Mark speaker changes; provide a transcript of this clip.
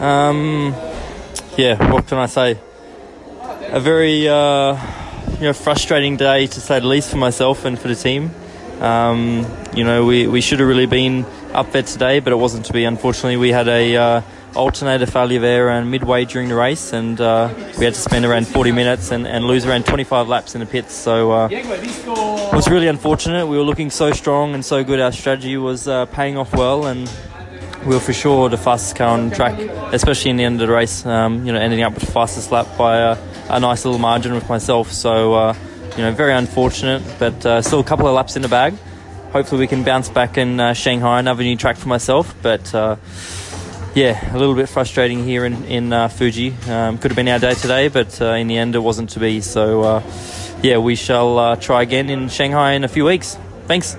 Speaker 1: Um, yeah, what can I say? A very uh, you know frustrating day to say the least for myself and for the team. Um, you know, we, we should have really been up there today, but it wasn't to be. Unfortunately, we had a uh, alternator failure there around midway during the race, and uh, we had to spend around 40 minutes and, and lose around 25 laps in the pits. So uh, it was really unfortunate. We were looking so strong and so good. Our strategy was uh, paying off well, and we were for sure the fastest car on track, especially in the end of the race. Um, you know, ending up with the fastest lap by a, a nice little margin with myself. So uh, you know, very unfortunate, but uh, still a couple of laps in the bag. Hopefully, we can bounce back in uh, Shanghai, another new track for myself. But uh, yeah, a little bit frustrating here in in uh, Fuji. Um, could have been our day today, but uh, in the end, it wasn't to be. So yeah, we shall try again in Shanghai in a few weeks. Thanks.